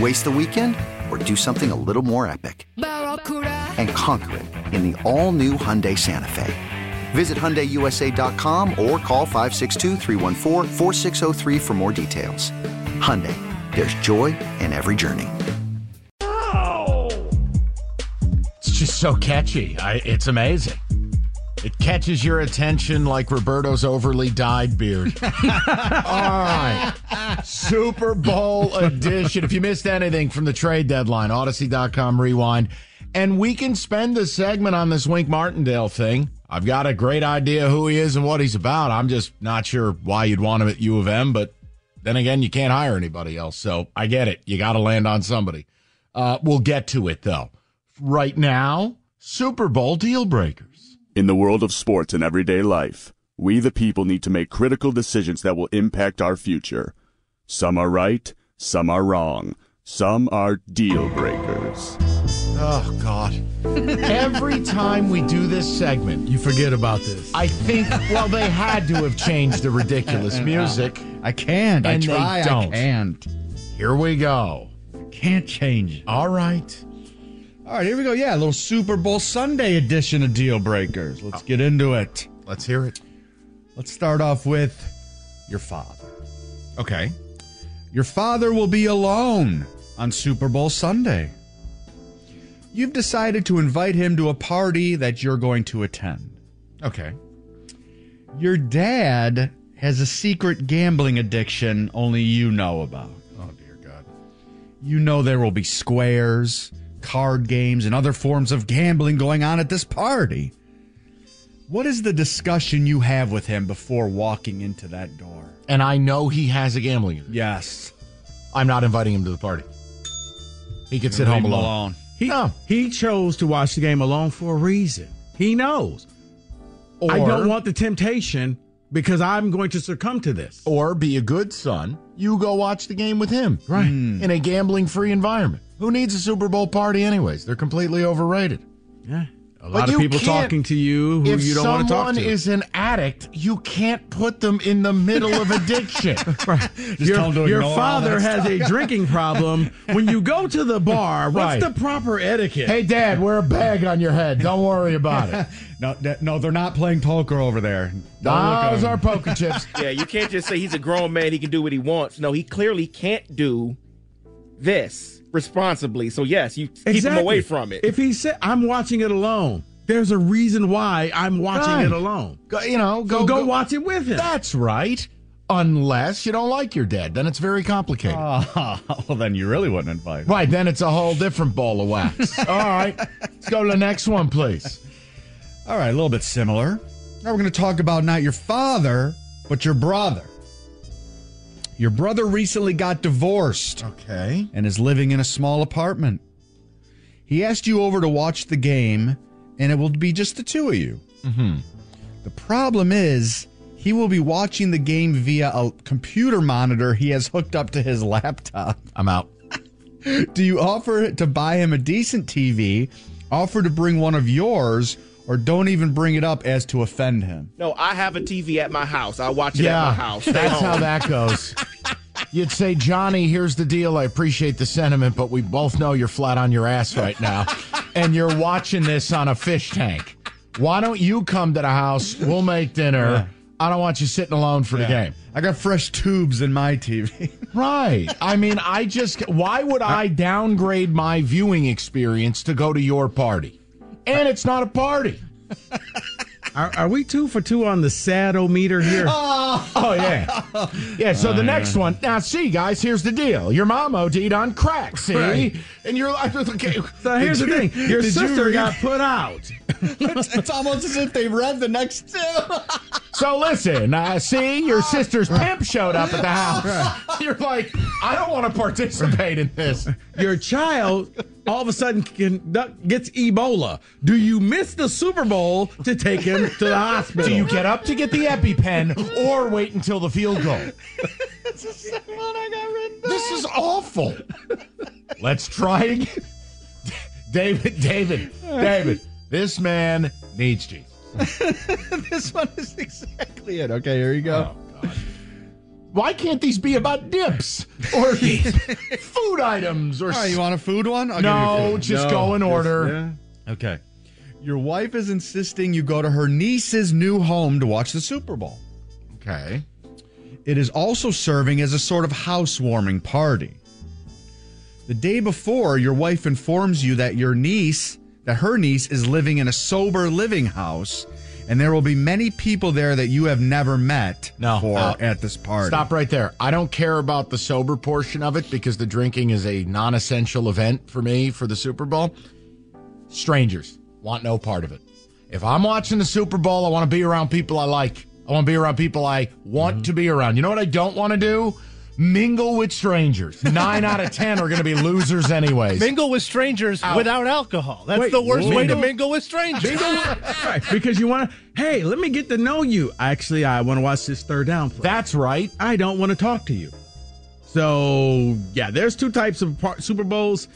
Waste the weekend or do something a little more epic? And conquer it in the all new Hyundai Santa Fe. Visit HyundaiUSA.com or call 562 for more details. Hyundai, there's joy in every journey. It's just so catchy. I, it's amazing. It catches your attention like Roberto's overly dyed beard. All right. Super Bowl edition. If you missed anything from the trade deadline, Audacy.com rewind. And we can spend the segment on this Wink Martindale thing. I've got a great idea who he is and what he's about. I'm just not sure why you'd want him at U of M, but then again, you can't hire anybody else. So I get it. You got to land on somebody. Uh, we'll get to it though. Right now, Super Bowl deal breakers. In the world of sports and everyday life, we the people need to make critical decisions that will impact our future. Some are right, some are wrong, some are deal breakers. Oh, God. Every time we do this segment, You forget about this. I think, well, they had to have changed the ridiculous music. I can't. And I they try. don't. I can't. Here we go. Can't change. All right. All right, here we go. Yeah, a little Super Bowl Sunday edition of Deal Breakers. Let's get into it. Let's hear it. Let's start off with your father. Okay. Your father will be alone on Super Bowl Sunday. You've decided to invite him to a party that you're going to attend. Okay. Your dad has a secret gambling addiction only you know about. Oh, dear God. You know there will be squares, card games, and other forms of gambling going on at this party. What is the discussion you have with him before walking into that door? And I know he has a gambling. addiction. Yes. I'm not inviting him to the party. He could sit Leave home him alone. He, No. he chose to watch the game alone for a reason. He knows. Or, I don't want the temptation because I'm going to succumb to this. or be a good son. You go watch the game with him. Right. Hmm. In a gambling free environment. Who needs a Super Bowl party, anyways? They're completely overrated. Yeah. A lot of people talking to you who you don't want to talk to. If someone to. is an addict, you can't put them in the middle of addiction. your tell 'em to your father that has a drinking problem. When you go to the bar, Right. what's the proper etiquette? hey, Dad, wear a bag on your head. Don't worry about it. No, no, they're not playing poker over there. Don't ah, Those them. are poker chips. Yeah, you can't just say he's a grown man, he can do what he wants. No, he clearly can't do this responsibly. So yes, you keep him away from it. If he said, "I'm watching it alone," there's a reason why I'm watching Right. it alone. Go, you know, Go go, go, watch it with him. That's right. Unless you don't like your dad, then it's very complicated. Oh, well, then you really wouldn't invite. right, then it's a whole different ball of wax. All right, let's go to the next one, please. All right, a little bit similar. Now we're going to talk about not your father, but your brother. Your brother recently got divorced Okay. and is living in a small apartment. He asked you over to watch the game, and it will be just the two of you. Mm-hmm. The problem is, he will be watching the game via a computer monitor he has hooked up to his laptop. I'm out. Do you offer to buy him a decent TV, offer to bring one of yours, or don't even bring it up as to offend him? no, I have a TV at my house. I watch it Yeah, at my house. That's how that goes. you'd say, Johnny, here's the deal. I appreciate the sentiment, but we both know you're flat on your ass right now. and you're watching this on a fish tank. Why don't you come to the house? We'll make dinner. I don't want you sitting alone for the game. I got fresh tubes in my TV. Right. I mean, I just, why would I downgrade my viewing experience to go to your party? And it's not a party. Are, are we two for two on the sadometer here? Oh, yeah. Yeah, so the next one. Now, see, guys, here's the deal. Your mom OD'd on crack, see? Right. And you're like, okay. so here's the thing: your did you sister got put out. it's, it's almost as if they read the next two. So listen, uh, see, your sister's pimp showed up at the house. You're like, I don't want to participate in this. Your child all of a sudden can, gets Ebola. Do you miss the Super Bowl to take him to the hospital? Do you get up to get the EpiPen or wait until the field goal? This is awful. Let's try again. David, David, David, this man needs Jesus. this one is exactly it. Okay, here you go. Oh, Why can't these be about dips or food items or right, you want a food one? I'll no? food. Just No, go in just- order. yeah. Okay. Your wife is insisting you go to her niece's new home to watch the Super Bowl. Okay. It is also serving as a sort of housewarming party. The day before, your wife informs you that your niece, that her niece is living in a sober living house, and there will be many people there that you have never met No. before at this party. Stop right there. I don't care about the sober portion of it because the drinking is a non essential event for me for the Super Bowl. Strangers want no part of it. If I'm watching the Super Bowl, I want to be around people I like. I want to be around people I want mm-hmm. to be around. You know what I don't want to do? Mingle with strangers. Nine out of ten are going to be losers, anyways. Mingle with strangers without alcohol. That's Wait, the worst way to mingle- mingle with strangers. Right, because you want to. Hey, let me get to know you. Actually, I want to watch this third down play. That's right. I don't want to talk to you. So yeah, there's two types of par- Super Bowls.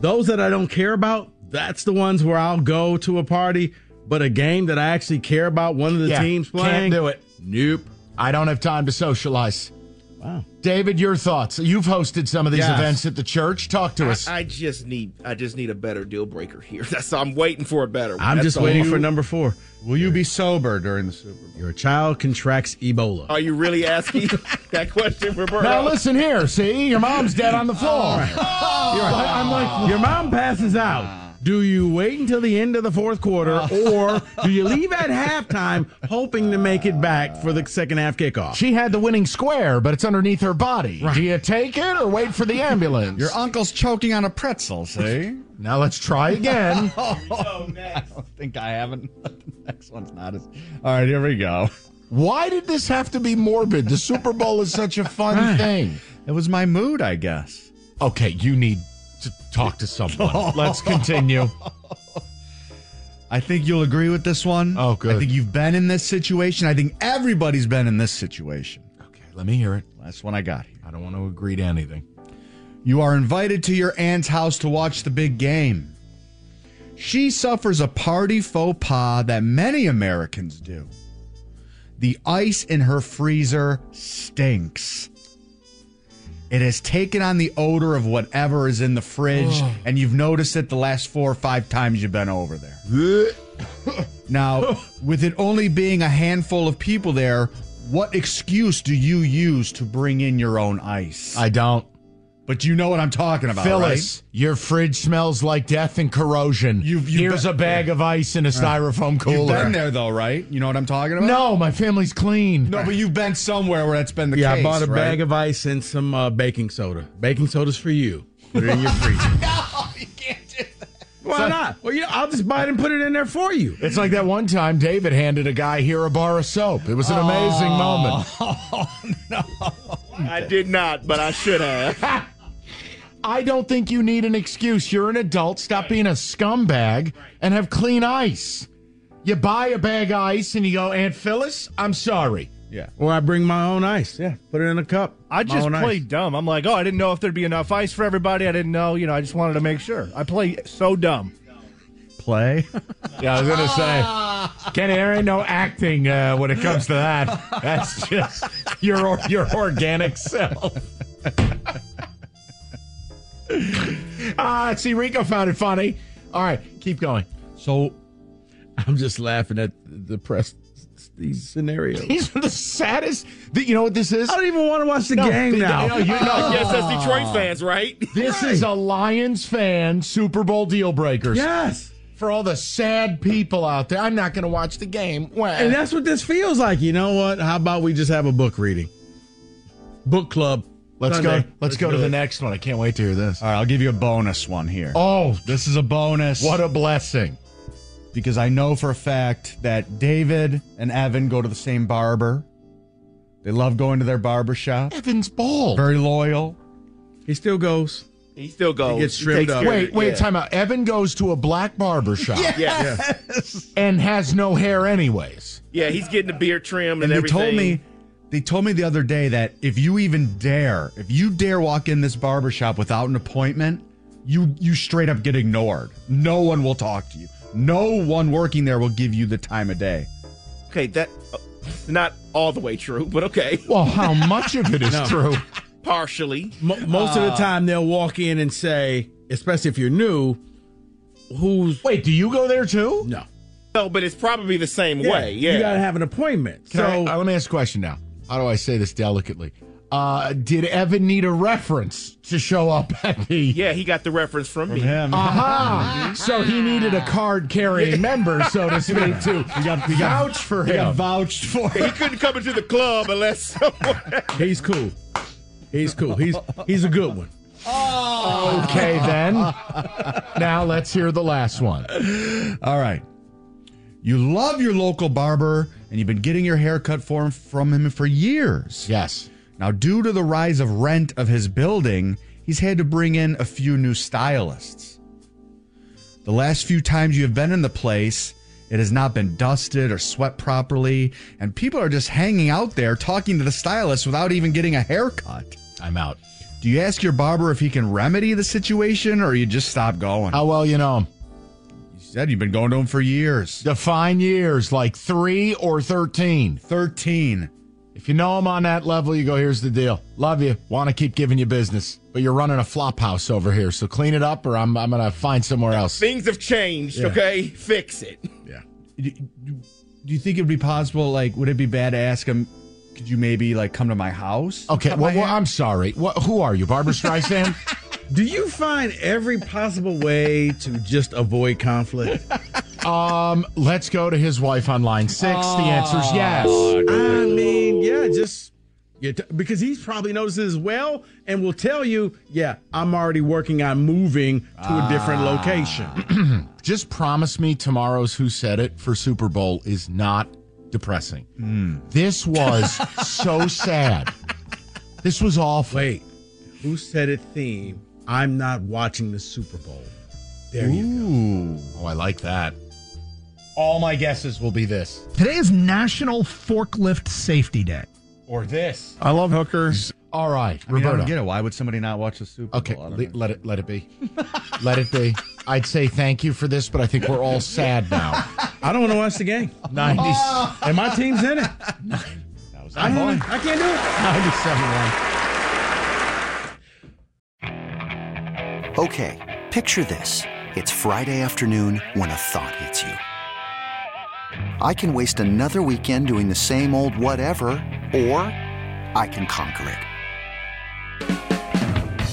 Those that I don't care about, that's the ones where I'll go to a party. But a game that I actually care about, one of the Yeah, teams playing, Can't do it. Nope. I don't have time to socialize. Wow. David, your thoughts. You've hosted some of these Yes. events at the church. Talk to us. I, I just need I just need a better deal breaker here. That's I'm waiting for a better one. I'm That's just all. waiting for number four. Will you be sober during the Super Bowl? Your child contracts Ebola. Are you really asking that question for Burrow? Now listen here. See, your mom's dead on the floor. I'm like, Your mom passes out. Do you wait until the end of the fourth quarter, oh. or do you leave at halftime hoping to make it back for the second half kickoff? she had the winning square, but it's underneath her body. Do you take it or wait for the ambulance? Your uncle's choking on a pretzel, see? now let's try again. Oh, I don't think I haven't. the next one's not as. All right, here we go. Why did this have to be morbid? The Super Bowl is such a fun thing. It was my mood, I guess. Okay, you need to talk to someone. Let's continue. I think you'll agree with this one. Oh, good. I think you've been in this situation. I think everybody's been in this situation. Okay, let me hear it. That's one I got here. I don't want to agree to anything. You are invited to your aunt's house to watch the big game. She suffers a party faux pas that many Americans do. The ice in her freezer stinks. It has taken on the odor of whatever is in the fridge, and you've noticed it the last four or five times you've been over there. now, with it only being a handful of people there, what excuse do you use to bring in your own ice? I don't. But you know what I'm talking about, Phyllis, your fridge smells like death and corrosion. You've- you've Here's been- a bag of ice in a styrofoam cooler. You've been there though, right? You know what I'm talking about? No, my family's clean. no, but you've been somewhere where that's been the Yeah, case. Yeah, I bought a right? bag of ice and some uh, baking soda. Baking soda's for you. Put it in your freezer. No, you can't do that. Why not? Well, yeah, I'll just buy it and put it in there for you. It's like that one time David handed a guy here a bar of soap. It was an amazing moment. I did not, but I should have. I don't think you need an excuse. You're an adult. Stop being a scumbag and have clean ice. You buy a bag of ice and you go, Aunt Phyllis, I'm sorry. Yeah. Or I bring my own ice. Yeah, put it in a cup. I just own ice. played dumb. I'm like, oh, I didn't know if there'd be enough ice for everybody. I didn't know. You know, I just wanted to make sure. I play so dumb. Play. Yeah, I was gonna say, Kenny, there ain't no acting uh, when it comes to that. That's just your your organic self. Ah, see, Rico found it funny. All right, keep going. So I'm just laughing at the press these scenarios. These are the saddest. the- You know what this is? I don't even want to watch the No, game the- now. no, you- no. yes, that's Detroit fans, right? This is a Lions fan Super Bowl deal breakers. yes. For all the sad people out there, I'm not going to watch the game. Well, And that's what this feels like. You know what? How about we just have a book reading? Book club. let's Sunday. go. Let's, go to do the next one. I can't wait to hear this. all right, I'll give you a bonus one here. Oh, This is a bonus. what a blessing! because I know for a fact that David and Evan go to the same barber. They love going to their barber shop. Evans bald. Very loyal. He still goes. He still goes. He gets trimmed takes up. Wait, wait, yeah. time out. Evan goes to a black barber shop Yeah. and has no hair, anyways. yeah, he's getting the beard trimmed and, And they everything. told me they told me the other day that if you even dare, if you dare walk in this barber shop without an appointment, you you straight up get ignored. No one will talk to you. No one working there will give you the time of day. Okay, that uh, not all the way true, but okay, Well, how much of it is No. true? Partially. Mo most of the time, they'll walk in and say, especially if you're new, who's Wait, do you go there too? no? No, but it's probably the same way. Yeah, you got to have an appointment. Can I- so uh, let me ask a question now. How do I say this delicately? Uh, did Evan need a reference to show up at the? yeah, he got the reference from, me. Him. Aha! so he needed a card carrying member, so to speak, to vouch for He got him. vouched for. Him. He couldn't come into the club unless someone. he's cool. He's cool. He's he's a good one. Oh. Okay, then. Now let's hear the last one. All right. You love your local barber and you've been getting your hair cut for him, from him for years. Yes. Now, due to the rise of rent of his building, he's had to bring in a few new stylists. The last few times you have been in the place, it has not been dusted or swept properly, and people are just hanging out there talking to the stylist without even getting a haircut. I'm out. Do you ask your barber if he can remedy the situation or you just stop going? How well you know him? You said you've been going to him for years. Define years, like three or 13. 13. If you know him on that level, you go, here's the deal. Love you. Want to keep giving you business. But you're running a flop house over here. So clean it up or I'm, I'm going to find somewhere else. Things have changed. Okay, fix it. Do, do- do you think it would be possible? Like, would it be bad to ask him? Could you maybe like come to my house? Okay, well, well. I'm sorry. What, who are you, Barbra Streisand? Do you find every possible way to just avoid conflict? um, let's go to his wife on line six. the answer is yes. I mean, yeah, just yeah, t- because he's probably notices as well, and will tell you, yeah, I'm already working on moving to a different location. Just promise me tomorrow's Who Said It for Super Bowl is not depressing. Mm. This was so sad. This was awful. Wait, who said it? Theme. I'm not watching the Super Bowl. There you go. Oh, I like that. All my guesses will be this Today is National Forklift Safety Day. or this. I love hookers. All right, I mean, I Roberto. don't get it. Why would somebody not watch the Super Okay, Bowl? I don't le- let it let it be. let it be. I'd say thank you for this, but I think we're all sad now. I don't want to watch the game, 90, and my team's in it. That was I, I can't do it. 97 Okay, picture this. It's Friday afternoon when a thought hits you. I can waste another weekend doing the same old whatever, or I can conquer it.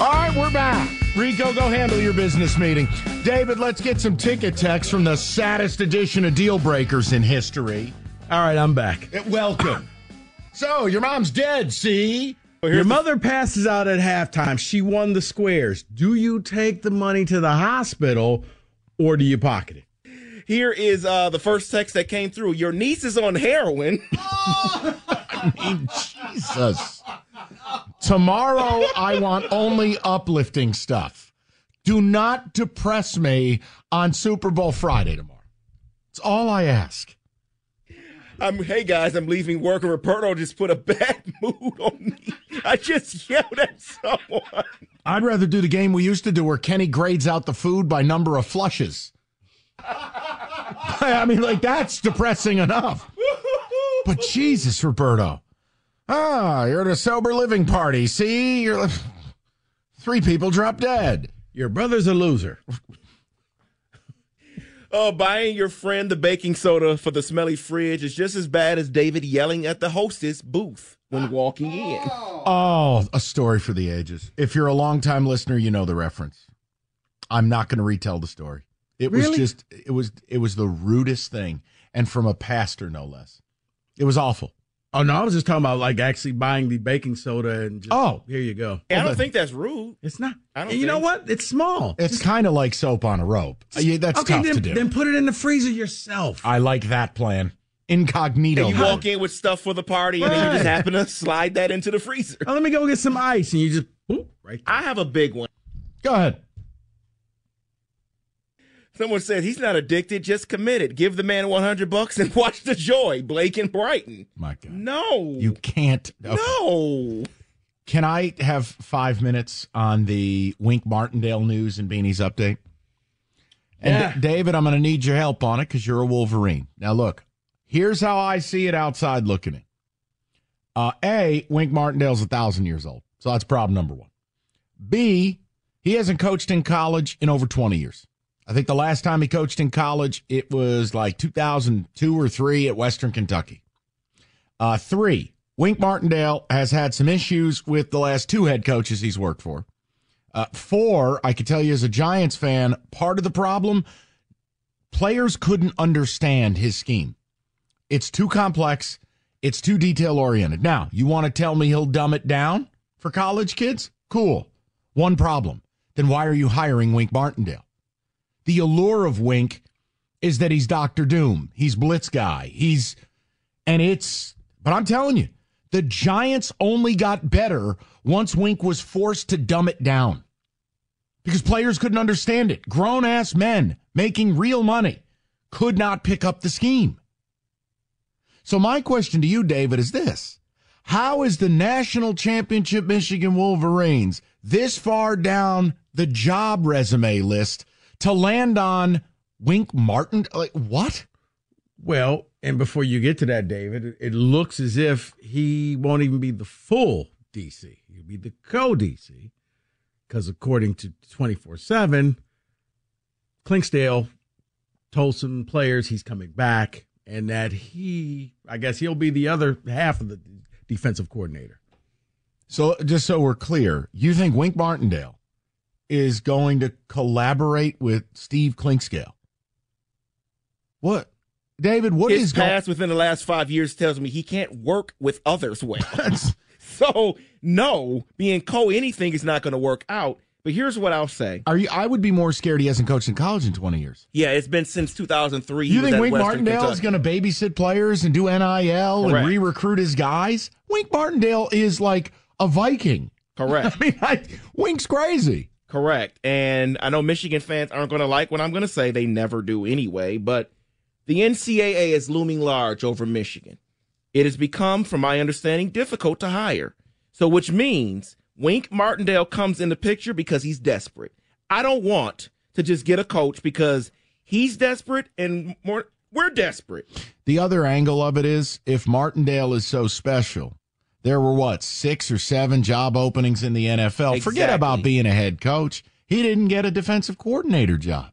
All right, we're back. Rico, go handle your business meeting. David, let's get some ticket text from the saddest edition of Deal Breakers in history. All right, I'm back. Uh, Welcome. so, your mom's dead, see? Your mother passes out at halftime. She won the squares. Do you take the money to the hospital or do you pocket it? Here is uh, the first text that came through. Your niece is on heroin. I mean, Jesus. Tomorrow, I want only uplifting stuff. Do not depress me on Super Bowl Friday tomorrow. It's all I ask. I'm, hey guys, I'm leaving work, and Roberto just put a bad mood on me. I just yelled at someone. I'd rather do the game we used to do where Kenny grades out the food by number of flushes. I mean, like, that's depressing enough. But Jesus, Roberto. Ah, you're at a sober living party. See? You're three people drop dead. Your brother's a loser. Uh, buying your friend the baking soda for the smelly fridge is just as bad as David yelling at the hostess booth when walking in. Oh, a story for the ages. If you're a longtime listener, you know the reference. I'm not going to retell the story. It was just it was it was the rudest thing and from a pastor no less. It was awful. Oh, no, I was just talking about like actually buying the baking soda and just, Oh. here you go. I don't think that's rude. It's not. I don't And you know what? It's small. It's kind of like soap on a rope. Yeah, that's okay, tough then, to do. then put it in the freezer yourself. I like that plan. Incognito. And you mode. walk in with stuff for the party, and then you just happen to slide that into the freezer. Oh, let me go get some ice, and you just boop, right. I have a big one. Go ahead. Someone said he's not addicted, just committed. Give the man 100 bucks and watch the joy. Blake and Brighton. My God. No. You can't. okay. No. Can I have five minutes on the Wink Martindale news and Beanie's update? And Yeah. D- David, I'm going to need your help on it because you're a Wolverine. Now, look, here's how I see it outside looking in. Uh, a, Wink Martindale's a thousand years old, so that's problem number one. B, he hasn't coached in college in over 20 years. I think the last time he coached in college, it was like 2002 or three at Western Kentucky. Uh, three, Wink Martindale has had some issues with the last two head coaches he's worked for. Uh, four, I can tell you as a Giants fan, part of the problem, players couldn't understand his scheme. It's too complex. It's too detail oriented. Now, you want to tell me he'll dumb it down for college kids? Cool. One problem. Then why are you hiring Wink Martindale? The allure of Wink is that he's Doctor Doom. He's Blitz guy. He's, and it's, but I'm telling you, the Giants only got better once Wink was forced to dumb it down because players couldn't understand it. Grown ass men making real money could not pick up the scheme. So, my question to you, David, is this How is the national championship Michigan Wolverines this far down the job resume list to land on Wink Martin? Like, what? Well, and before you get to that, David, it, it looks as if he won't even be the full DC. He'll be the co DC. Because according to 24 7, Clinkscale told some players he's coming back and that he, I guess he'll be the other half of the defensive coordinator. So, just so we're clear, you think Wink Martindale is going to collaborate with Steve Clinkscale. What? David, what is His going past within the last five years tells me he can't work with others well. So, no, being co anything is not going to work out. But here's what I'll say. Are you? I would be more scared he hasn't coached in college in 20 years. Yeah, it's been since 2003. You think Wink Western Martindale is going to babysit players and do NIL Correct. and re-recruit his guys? Wink Martindale is like a Viking. Correct. I mean, I, Wink's crazy. Correct. And I know Michigan fans aren't going to like what I'm going to say. They never do anyway. But the NCAA is looming large over Michigan. It has become, from my understanding, difficult to hire. So, which means Wink Martindale comes in the picture because he's desperate. I don't want to just get a coach because he's desperate and more, we're desperate. The other angle of it is if Martindale is so special, there were what, six or seven job openings in the NFL. Forget about being a head coach. He didn't get a defensive coordinator job.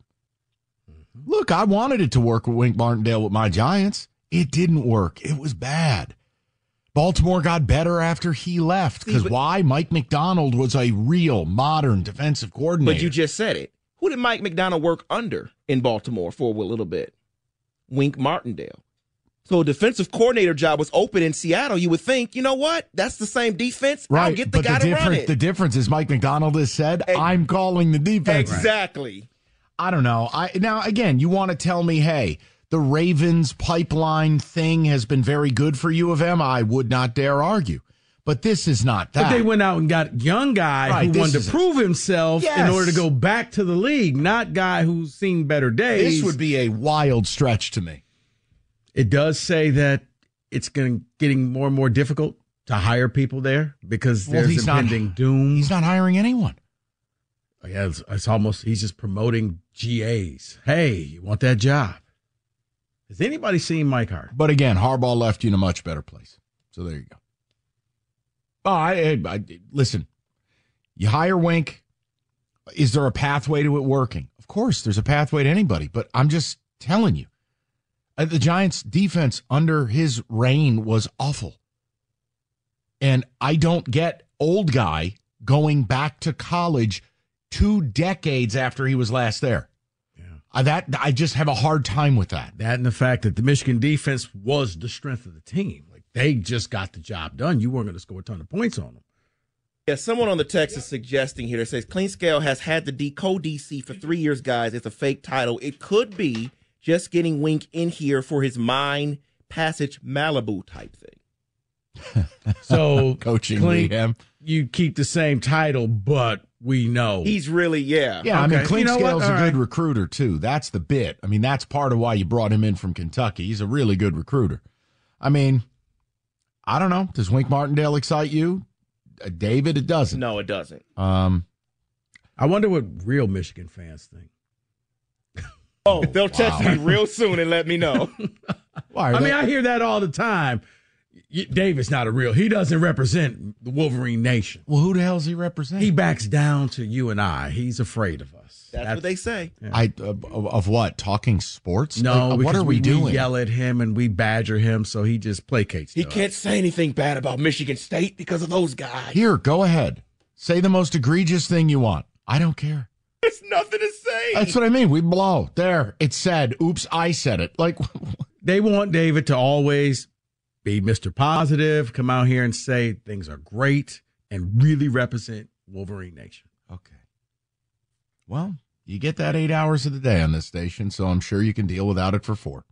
Look, I wanted it to work with Wink Martindale with my Giants. It didn't work. It was bad. Baltimore got better after he left. Because why? Mike Macdonald was a real modern defensive coordinator. But you just said it. Who did Mike Macdonald work under in Baltimore for a little bit? Wink Martindale. So a defensive coordinator job was open in Seattle. You would think, you know what? That's the same defense. right. I'll get the but guy the to run difference, it. the difference is Mike Macdonald has said, Ex- I'm calling the defense. exactly. I don't know. I now again, you want to tell me, hey, the Ravens pipeline thing has been very good for U of M. I would not dare argue, but this is not that. But they went out and got young guy Right, who wanted is to a- prove himself in order to go back to the league, not guy who's seen better days. this would be a wild stretch to me. It does say that it's going getting more and more difficult to hire people there because Well, there's he's not- impending doom. He's not hiring anyone. Yeah, it's, it's almost he's just promoting GAs. Hey, you want that job? Has anybody seen Mike Hart? But again, Harbaugh left you in a much better place. So there you go. Oh, I, I, listen. You hire Wink. Is there a pathway to it working? Of course, there's a pathway to anybody. But I'm just telling you, uh, Uh, the Giants' defense under his reign was awful. And I don't get old guy going back to college two decades after he was last there. I, uh, that I just have a hard time with that. That and the fact that the Michigan defense was the strength of the team. Like they just got the job done. You weren't going to score a ton of points on them. Yeah, someone on the text is suggesting here that says Clinkscale has had the D co DC for three years, guys. It's a fake title. It could be just getting Wink in here for his Mine Passage Malibu type thing. So Coaching Clink, Liam. you keep the same title, but we know He's really, yeah. Yeah, I mean, Okay. Clink You know? Scale's a All good right. recruiter too. That's the bit. I mean, that's part of why you brought him in from Kentucky. He's a really good recruiter. I mean, I don't know. Does Wink Martindale excite you, uh, David? It doesn't. No, it doesn't. Um, I wonder what real Michigan fans think. Oh, they'll text me real soon and let me know. why I they- mean, I hear that all the time. Y- David's not a real. He doesn't represent the Wolverine Nation. well, who the hell does he represent? He backs down to you and I. He's afraid of us. That's, what they say. I uh, of, of what? Talking sports? No, Like, uh, what are we, doing? yell at him and we badger him, so he just placates. He to can't say anything bad about Michigan State because of those guys. Here, go ahead. Say the most egregious thing you want. I don't care. There's nothing to say. That's what I mean. We blow. There, it said. Oops, I said it. Like, They want David to always be Mr. Positive, come out here and say things are great, and really represent Wolverine Nation. Okay. Well, you get that eight hours of the day on this station, so I'm sure you can deal without it for four.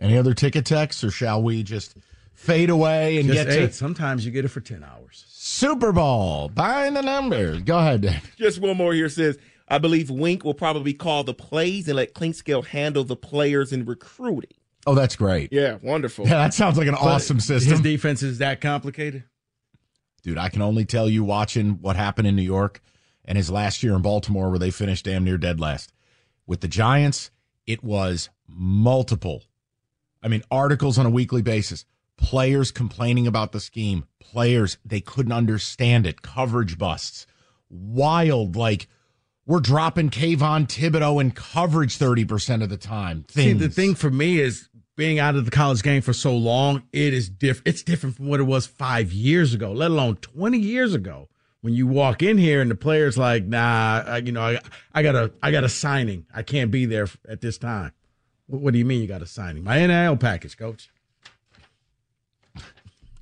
Any other ticket texts, or shall we just fade away and Just get eight. to Sometimes you get it for ten hours. Super Bowl? Buying the numbers. Go ahead, Just one more here says, I believe Wink will probably call the plays and let Clinkscale handle the players and recruiting. Oh, that's great. Yeah, wonderful. Yeah, that sounds like an awesome system. His system. defense is that complicated. Dude, I can only tell you watching what happened in New York and his last year in Baltimore, where they finished damn near dead last. With the Giants, it was multiple. I mean, articles on a weekly basis, players complaining about the scheme, players, they couldn't understand it, coverage busts, wild, like, we're dropping Kayvon Thibodeaux in coverage 30% of the time. See, the thing for me is being out of the college game for so long, it is different. It's different from what it was five years ago, let alone 20 years ago. When you walk in here and the player's like, nah, I, you know, I, I got a, I got a signing. I can't be there at this time. What, what do you mean you got a signing? My NIL package, coach.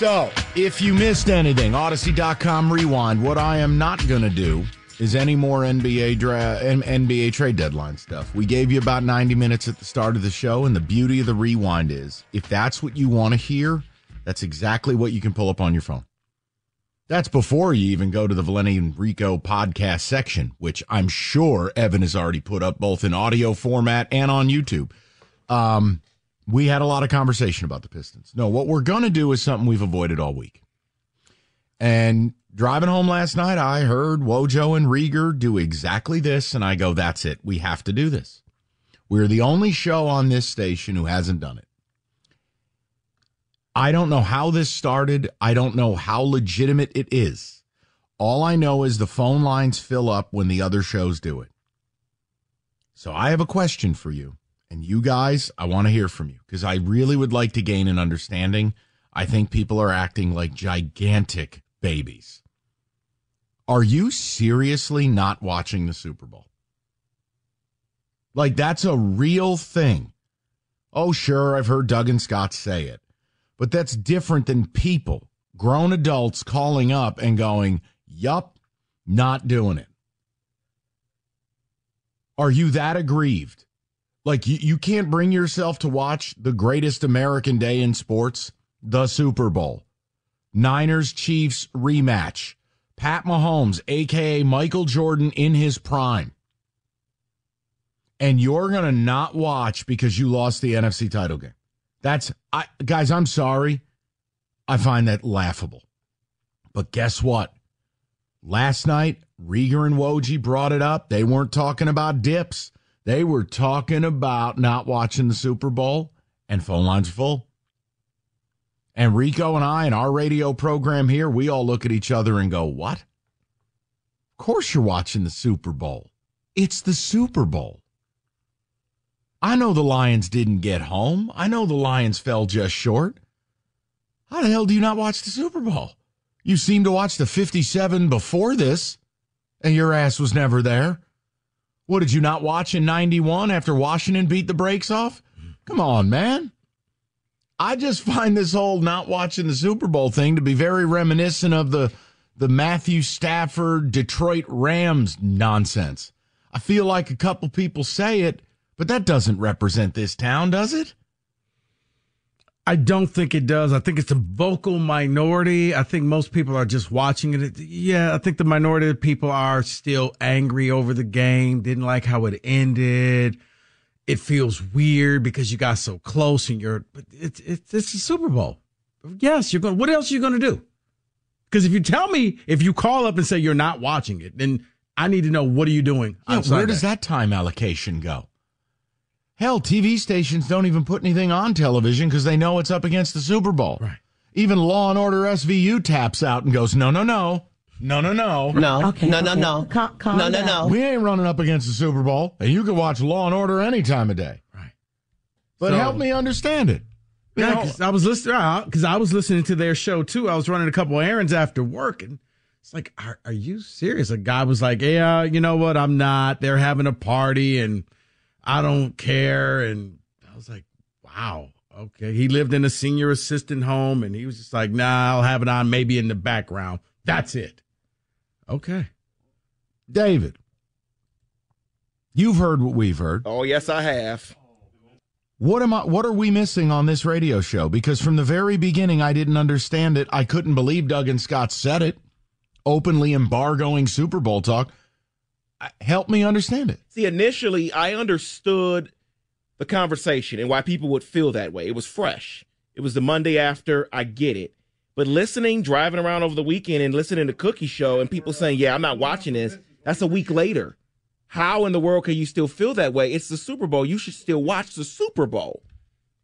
So, if you missed anything, Audacy.com rewind. What I am not going to do is any more NBA dra- NBA trade deadline stuff. We gave you about 90 minutes at the start of the show, and the beauty of the rewind is if that's what you want to hear, that's exactly what you can pull up on your phone. That's before you even go to the Valenti and Rico podcast section, which I'm sure Evan has already put up both in audio format and on YouTube. Um, we had a lot of conversation about the Pistons. No, what we're going to do is something we've avoided all week. And driving home last night, I heard Wojo and Rieger do exactly this. And I go, that's it. We have to do this. We're the only show on this station who hasn't done it. I don't know how this started. I don't know how legitimate it is. All I know is the phone lines fill up when the other shows do it. So I have a question for you. And you guys, I want to hear from you because I really would like to gain an understanding. I think people are acting like gigantic babies. Are you seriously not watching the Super Bowl? Like, that's a real thing. Oh, sure, I've heard Doug and Scott say it, but that's different than people, grown adults calling up and going, Yup, not doing it. Are you that aggrieved? Like you, you can't bring yourself to watch the greatest American day in sports, the Super Bowl. Niners Chiefs rematch. Pat Mahomes, aka Michael Jordan in his prime. And you're going to not watch because you lost the NFC title game. That's I guys, I'm sorry. I find that laughable. But guess what? Last night, Rieger and Woj brought it up. They weren't talking about dips. They were talking about not watching the Super Bowl, and phone lines full. And Rico and I, in our radio program here, we all look at each other and go, What? Of course you're watching the Super Bowl. It's the Super Bowl. I know the Lions didn't get home. I know the Lions fell just short. How the hell do you not watch the Super Bowl? You seem to watch the 57 before this, and your ass was never there. What did you not watch in 91 after Washington beat the brakes off? Come on, man. I just find this whole not watching the Super Bowl thing to be very reminiscent of the the Matthew Stafford Detroit Rams nonsense. I feel like a couple people say it, but that doesn't represent this town, does it? I don't think it does. I think it's a vocal minority. I think most people are just watching it. Yeah, I think the minority of people are still angry over the game, didn't like how it ended. it feels weird because you got so close and you're, but it's, it's, it's a Super Bowl. Yes, you're going, what else are you going to do? Because if you tell me, if you call up and say you're not watching it, then I need to know what are you doing? Yeah, where does that time allocation go? Hell, TV stations don't even put anything on television because they know it's up against the Super Bowl. Right. Even Law and Order SVU taps out and goes, no, no, no. No, no, no. No. Okay, No, no, okay. no. Cal- calm No, no, down. no. We ain't running up against the Super Bowl, and you can watch Law and Order any time of day. Right. But So- help me understand it. You Yeah, know, 'cause I was listening because uh, I was listening to their show too. I was running a couple errands after work, and it's like, are, are you serious? A guy was like, "Yeah, you know what? I'm not. They're having a party, and I don't care." And I was like, "Wow, okay." He lived in a senior assistant home, and he was just like, "Nah, I'll have it on maybe in the background. That's it." Okay, David, you've heard what we've heard. Oh, yes, I have. What am I what are we missing on this radio show? Because from the very beginning I didn't understand it. I couldn't believe Doug and Scott said it. Openly embargoing Super Bowl talk. I- Help me understand it. See, initially, I understood the conversation and why people would feel that way. It was fresh. It was the Monday after. I get it. But listening, driving around over the weekend and listening to Cookie Show and people saying, yeah, I'm not watching this, that's a week later. How in the world can you still feel that way? It's the Super Bowl. You should still watch the Super Bowl.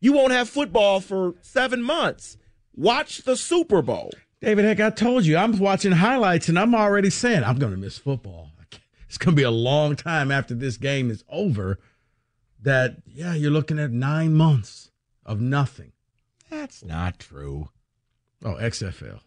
You won't have football for seven months. Watch the Super Bowl. David, heck, I told you I'm watching highlights, and I'm already saying I'm going to miss football. It's going to be a long time after this game is over. That yeah, you're looking at nine months of nothing. That's not true. Oh, XFL.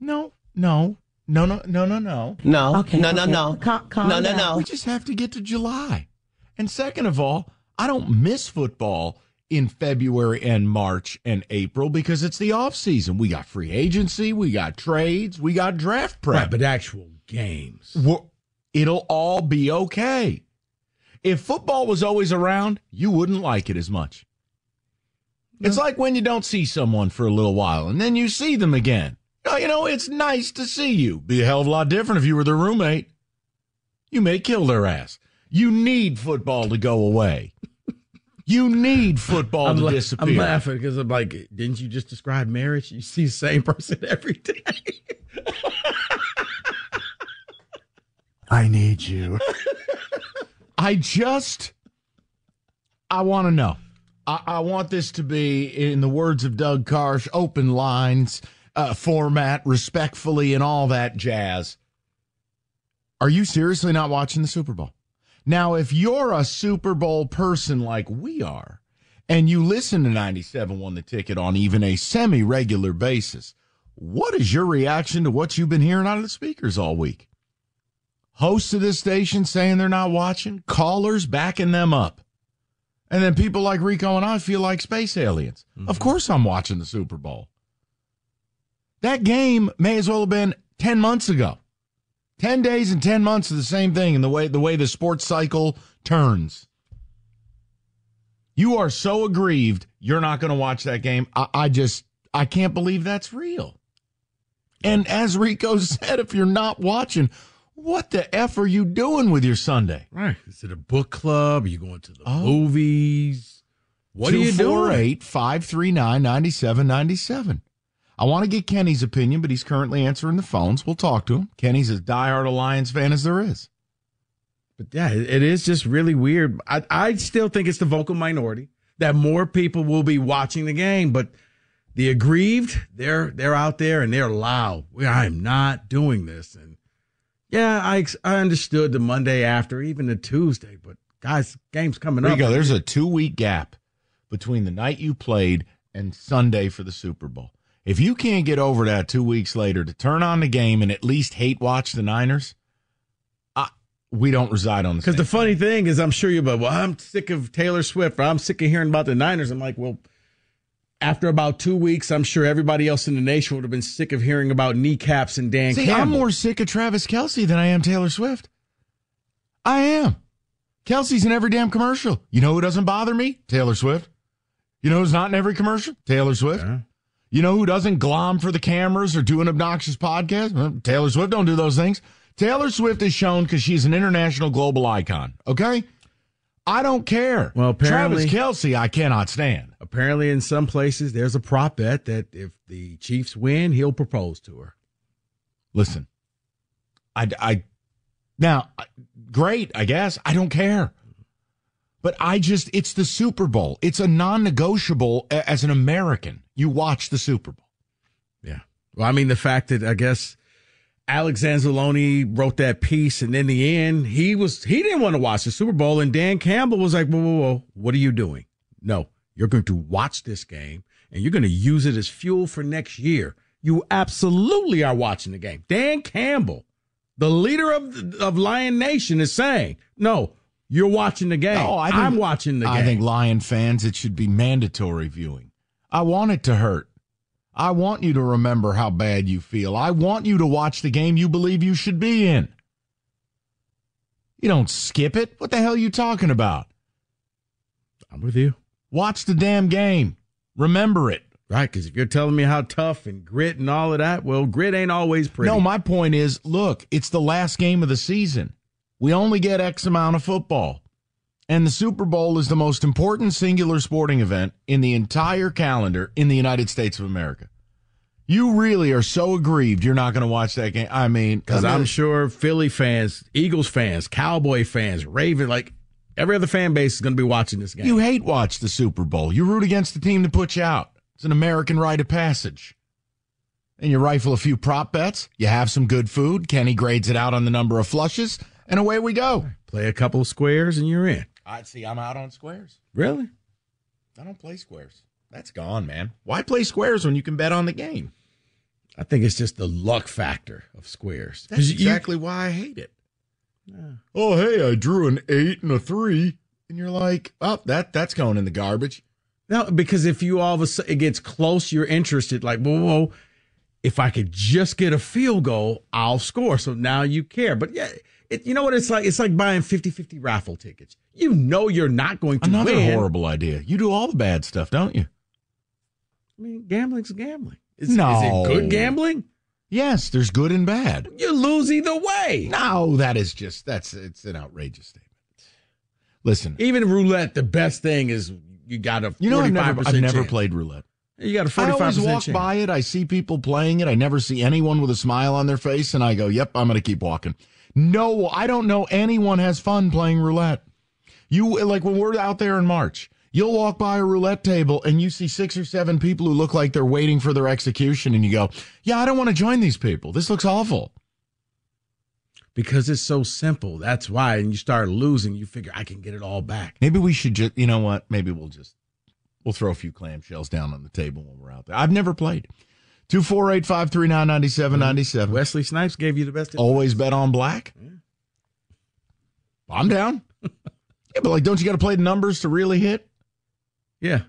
No, no, no, no, no, no, no. No. Okay, no, no, okay. no. Calm- calm no, no, down. no. We just have to get to July. And second of all, I don't miss football in February and March and April because it's the off season. We got free agency, we got trades, we got draft prep. Right, but actual games. We're- it'll all be okay. If football was always around, you wouldn't like it as much. It's like when you don't see someone for a little while and then you see them again. Oh, You know, it's nice to see you. Be a hell of a lot different if you were their roommate. You may kill their ass. You need football to go away. You need football I'm, to la- disappear. I'm laughing because I'm like, didn't you just describe marriage? You see the same person every day. I need you. I just, I want to know. I, I want this to be, in the words of Doug Karsch, open lines, uh, format, respectfully, and all that jazz. Are you seriously not watching the Super Bowl? Now, if you're a Super Bowl person like we are, and you listen to 97 won the ticket on even a semi regular basis, what is your reaction to what you've been hearing out of the speakers all week? Hosts of this station saying they're not watching, callers backing them up. And then people like Rico and I feel like space aliens. Mm-hmm. Of course I'm watching the Super Bowl. That game may as well have been 10 months ago. 10 days and 10 months of the same thing in the way the way the sports cycle turns. You are so aggrieved you're not going to watch that game. I, I just I can't believe that's real. And as Rico said, if you're not watching, what the F are you doing with your Sunday? Right. Is it a book club? Are you going to the oh. movies? What are you doing? 248 539 9797. I want to get Kenny's opinion, but he's currently answering the phones. We'll talk to him. Kenny's as diehard a Lions fan as there is. But yeah, it it is just really weird. I, I still think it's the vocal minority that more people will be watching the game, but the aggrieved, they're they're out there and they're loud. I am not doing this. And yeah, I I understood the Monday after, even the Tuesday, but guys, game's coming There up. you go. There's a two week gap between the night you played and Sunday for the Super Bowl. If you can't get over that two weeks later to turn on the game and at least hate watch the Niners, I, we don't reside on the Because the funny thing is, I'm sure you're, but well, I'm sick of Taylor Swift. Or I'm sick of hearing about the Niners. I'm like, well, after about two weeks, I'm sure everybody else in the nation would have been sick of hearing about kneecaps and Dan See, Campbell. I'm more sick of Travis Kelce than I am Taylor Swift. I am. Kelce's in every damn commercial. You know who doesn't bother me? Taylor Swift. You know who's not in every commercial? Taylor Swift. You know who doesn't glom for the cameras or do an obnoxious podcast? Well, Taylor Swift don't do those things. Taylor Swift is shown because she's an international global icon. Okay? I don't care. Well, apparently, Travis Kelce, I cannot stand. Apparently, in some places, there's a prop bet that if the Chiefs win, he'll propose to her. Listen, I, I now great, I guess. I don't care. But I just, it's the Super Bowl. It's a non negotiable as an American. You watch the Super Bowl. Yeah. Well, I mean, the fact that I guess Alex Anzalone wrote that piece, and in the end, he was, he didn't want to watch the Super Bowl. And Dan Campbell was like, whoa, whoa, whoa, what are you doing? No, you're going to watch this game and you're going to use it as fuel for next year. You absolutely are watching the game. Dan Campbell, the leader of, of Lion Nation, is saying, no, you're watching the game. No, I think, I'm watching the game. I think Lion fans, it should be mandatory viewing. I want it to hurt. I want you to remember how bad you feel. I want you to watch the game you believe you should be in. You don't skip it. What the hell are you talking about? I'm with you. Watch the damn game. Remember it. Right, because if you're telling me how tough and grit and all of that, well, grit ain't always pretty. No, my point is look, it's the last game of the season. We only get X amount of football. And the Super Bowl is the most important singular sporting event in the entire calendar in the United States of America. You really are so aggrieved you're not going to watch that game. I mean, because I'm sure Philly fans, Eagles fans, Cowboy fans, Raven, like every other fan base is going to be watching this game. You hate watch the Super Bowl. You root against the team to put you out. It's an American rite of passage. And you rifle a few prop bets. You have some good food. Kenny grades it out on the number of flushes, and away we go. Play a couple of squares, and you're in. I'd see. I'm out on squares. Really? I don't play squares. That's gone, man. Why play squares when you can bet on the game? I think it's just the luck factor of squares. That's exactly you, why I hate it. Yeah. Oh, hey, I drew an eight and a three, and you're like, oh, that that's going in the garbage. No, because if you all of a sudden it gets close, you're interested. Like, whoa, whoa, if I could just get a field goal, I'll score. So now you care. But yeah, it, you know what it's like? It's like buying 50-50 raffle tickets. You know you're not going to Another win. horrible idea. You do all the bad stuff, don't you? I mean, gambling's gambling. Is, no. is it good gambling? Yes, there's good and bad. You lose either way. No, that is just that's it's an outrageous statement. Listen, even roulette, the best thing is you got a you know I've never I've never played roulette. You got a forty five percent. I always walk by it. I see people playing it. I never see anyone with a smile on their face, and I go, "Yep, I'm going to keep walking." No, I don't know anyone has fun playing roulette. You like when we're out there in March. You'll walk by a roulette table and you see six or seven people who look like they're waiting for their execution, and you go, "Yeah, I don't want to join these people. This looks awful." Because it's so simple. That's why. And you start losing, you figure I can get it all back. Maybe we should just, you know what? Maybe we'll just we'll throw a few clamshells down on the table when we're out there. I've never played. Two four eight five three nine ninety seven ninety seven. Wesley Snipes gave you the best. Advice. Always bet on black. Yeah. I'm down. yeah, but like, don't you got to play the numbers to really hit? Yeah,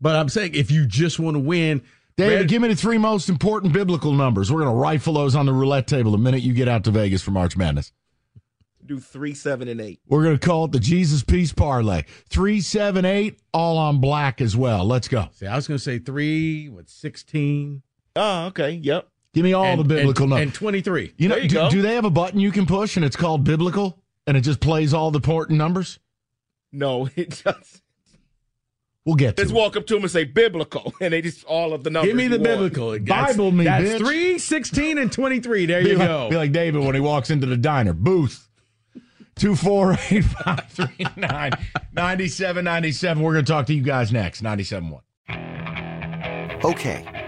but I'm saying if you just want to win, David, red- give me the three most important biblical numbers. We're going to rifle those on the roulette table the minute you get out to Vegas for March Madness. Do three, seven, and eight. We're going to call it the Jesus Peace Parlay. Three, seven, eight, all on black as well. Let's go. See, I was going to say three, what, 16? Oh, okay. Yep. Give me all and, the biblical and, numbers. And 23. You know, you do, do, they have a button you can push and it's called biblical and it just plays all the important numbers? No, it just. We'll get to Just it. walk up to them and say biblical, and they just all of the numbers. Give me the biblical. Want. Bible me, that's bitch. 3, 16, and 23. There be you like, go. Be like David when he walks into the diner. Booth. 248 9797. We're going to talk to you guys next. 97.1. Okay,